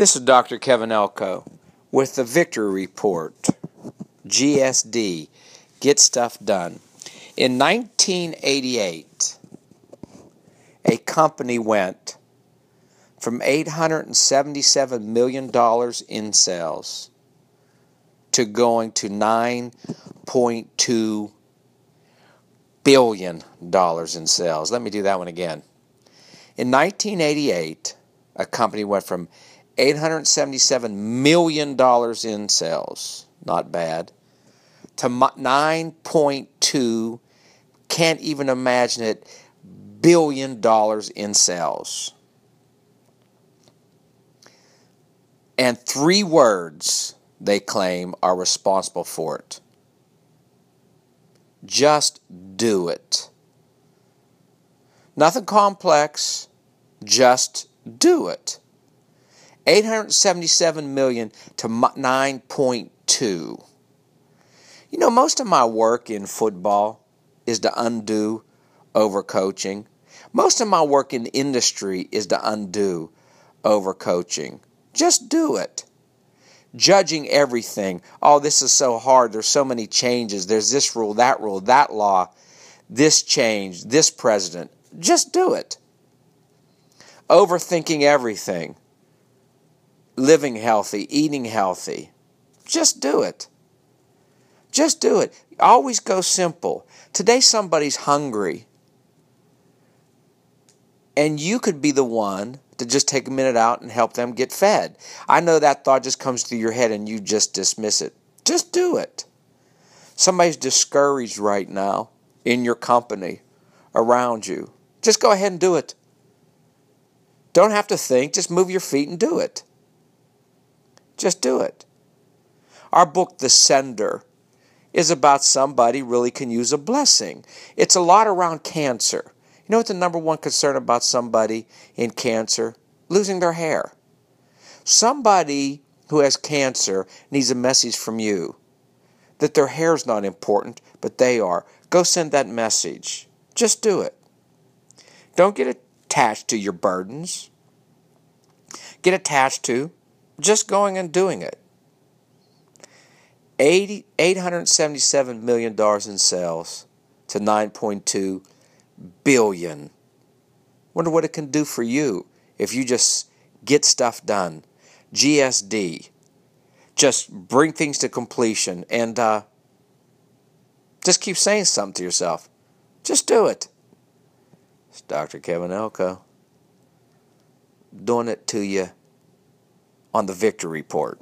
This is Dr. Kevin Elko with the Victory Report. GSD. Get stuff done. In 1988, a company went from $877 million in sales to going to $9.2 billion in sales. Let me do that one again. In 1988, a company went from $877 million in sales, not bad, to 9.2, can't even imagine it, billion dollars in sales. And three words they claim are responsible for it. Just do it. Nothing complex, just do it. 877 million to 9.2. You know, most of my work in football is to undo overcoaching. Most of my work in industry is to undo overcoaching. Just do it. Judging everything. Oh, this is so hard. There's so many changes. There's this rule, that rule, that law, this change, this president. Just do it. Overthinking everything living healthy, eating healthy. Just do it. Just do it. Always go simple. Today, somebody's hungry. And you could be the one to just take a minute out and help them get fed. I know that thought just comes through your head and you just dismiss it. Just do it. Somebody's discouraged right now in your company, around you. Just go ahead and do it. Don't have to think, just move your feet and do it. Just do it. Our book, The Sender, is about somebody really can use a blessing. It's a lot around cancer. You know what the number one concern about somebody in cancer? Losing their hair. Somebody who has cancer needs a message from you that their hair is not important, but they are. Go send that message. Just do it. Don't get attached to your burdens. Get attached to just going and doing it. 80, $877 million in sales to 9.2 billion. Wonder what it can do for you if you just get stuff done. GSD. Just bring things to completion and uh, just keep saying something to yourself. Just do it. It's Dr. Kevin Elko doing it to you on the Victory Report.